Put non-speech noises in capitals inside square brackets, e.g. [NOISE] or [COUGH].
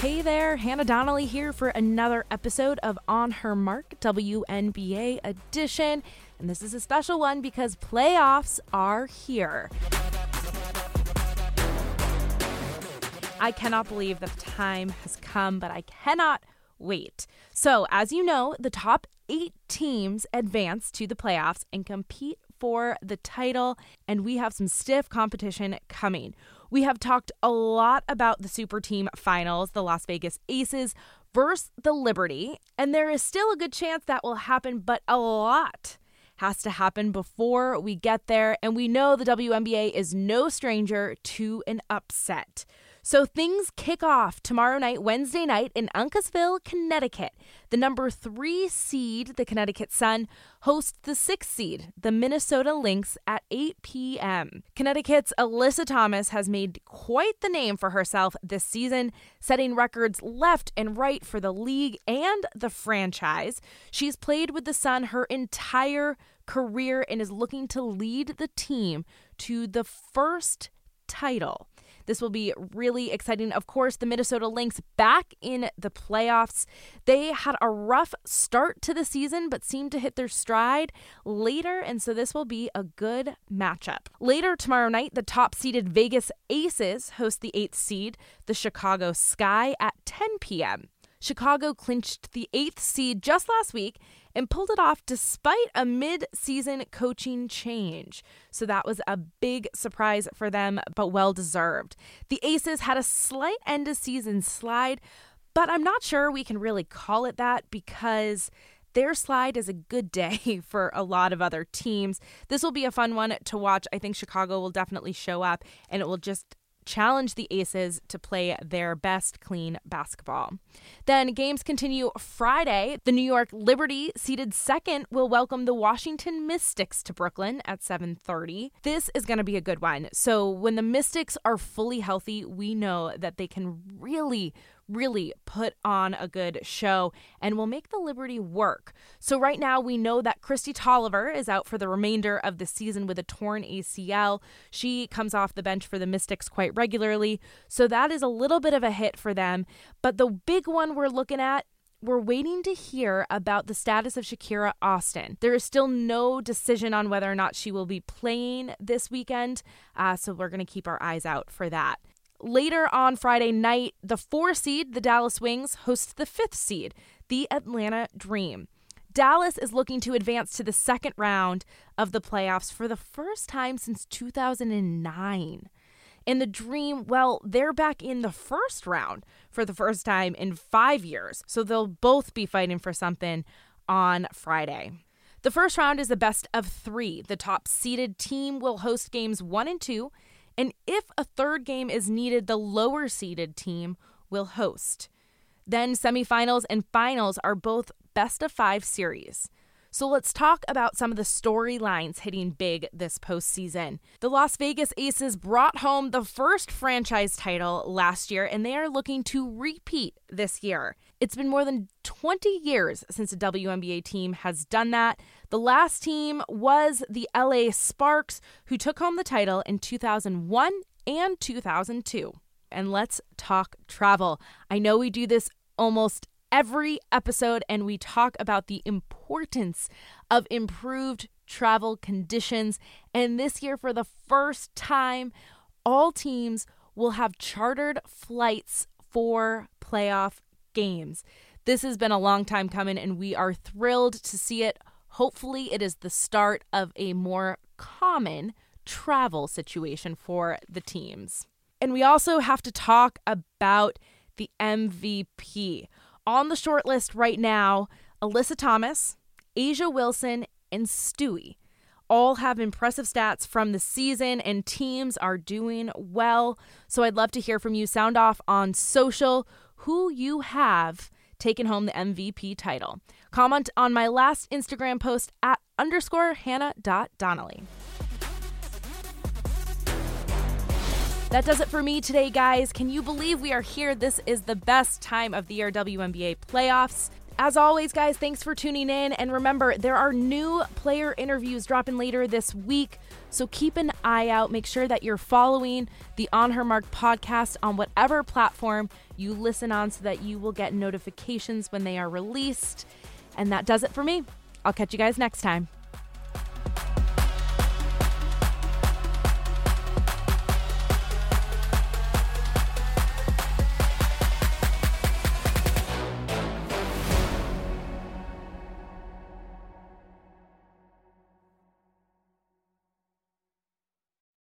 Hey there, Hannah Donnelly here for another episode of On Her Mark WNBA edition. And this is a special one because playoffs are here. I cannot believe that the time has come, but I cannot wait. So, as you know, the top eight teams advance to the playoffs and compete for the title, and we have some stiff competition coming. We have talked a lot about the super team finals, the Las Vegas Aces versus the Liberty, and there is still a good chance that will happen, but a lot has to happen before we get there, and we know the WNBA is no stranger to an upset. So things kick off tomorrow night, Wednesday night, in Uncasville, Connecticut. The number three seed, the Connecticut Sun, hosts the sixth seed, the Minnesota Lynx, at 8 p.m. Connecticut's Alyssa Thomas has made quite the name for herself this season, setting records left and right for the league and the franchise. She's played with the Sun her entire career and is looking to lead the team to the first title. This will be really exciting. Of course, the Minnesota Lynx back in the playoffs. They had a rough start to the season, but seemed to hit their stride later, and so this will be a good matchup. Later tomorrow night, the top seeded Vegas Aces host the eighth seed, the Chicago Sky, at 10 p.m. Chicago clinched the eighth seed just last week and pulled it off despite a mid season coaching change. So that was a big surprise for them, but well deserved. The Aces had a slight end of season slide, but I'm not sure we can really call it that because their slide is a good day [LAUGHS] for a lot of other teams. This will be a fun one to watch. I think Chicago will definitely show up and it will just challenge the Aces to play their best clean basketball. Then games continue Friday. The New York Liberty, seated second, will welcome the Washington Mystics to Brooklyn at 7:30. This is going to be a good one. So when the Mystics are fully healthy, we know that they can really really put on a good show and will make the Liberty work. So, right now, we know that Kristi Toliver is out for the remainder of the season with a torn ACL. She comes off the bench for the Mystics quite regularly. So, that is a little bit of a hit for them. But the big one we're looking at we're waiting to hear about the status of Shakira Austin. There is still no decision on whether or not she will be playing this weekend, uh, so we're going to keep our eyes out for that. Later on Friday night, the four seed, the Dallas Wings, hosts the fifth seed, the Atlanta Dream. Dallas is looking to advance to the second round of the playoffs for the first time since 2009. And the Dream, well, they're back in the first round for the first time in five years. So they'll both be fighting for something on Friday. The first round is the best of three. The top seeded team will host games one and two and if a third game is needed, the lower seeded team will host. Then semifinals and finals are both best of five series. So let's talk about some of the storylines hitting big this postseason. The Las Vegas Aces brought home the first franchise title last year, and they are looking to repeat this year. It's been more than 20 years since a WNBA team has done that. The last team was the LA Sparks, who took home the title in 2001 and 2002. And let's talk travel. I know we do this almost every episode, and we talk about the importance of improved travel conditions. And this year, for the first time, all teams will have chartered flights for playoff games. This has been a long time coming, and we are thrilled to see it. Hopefully, it is the start of a more common travel situation for the teams. And we also have to talk about the MVP. On the short list right now, Alyssa Thomas, A'ja Wilson, and Stewie all have impressive stats from the season and teams are doing well. So I'd love to hear from you. Sound off on social who you have taken home the MVP title. Comment on my last Instagram post at underscore hannah.donnelly. That does it for me today, guys. Can you believe we are here? This is the best time of the year WNBA playoffs. As always, guys, thanks for tuning in. And remember, there are new player interviews dropping later this week. So keep an eye out. Make sure that you're following the On Her Mark podcast on whatever platform you listen on so that you will get notifications when they are released. And that does it for me. I'll catch you guys next time.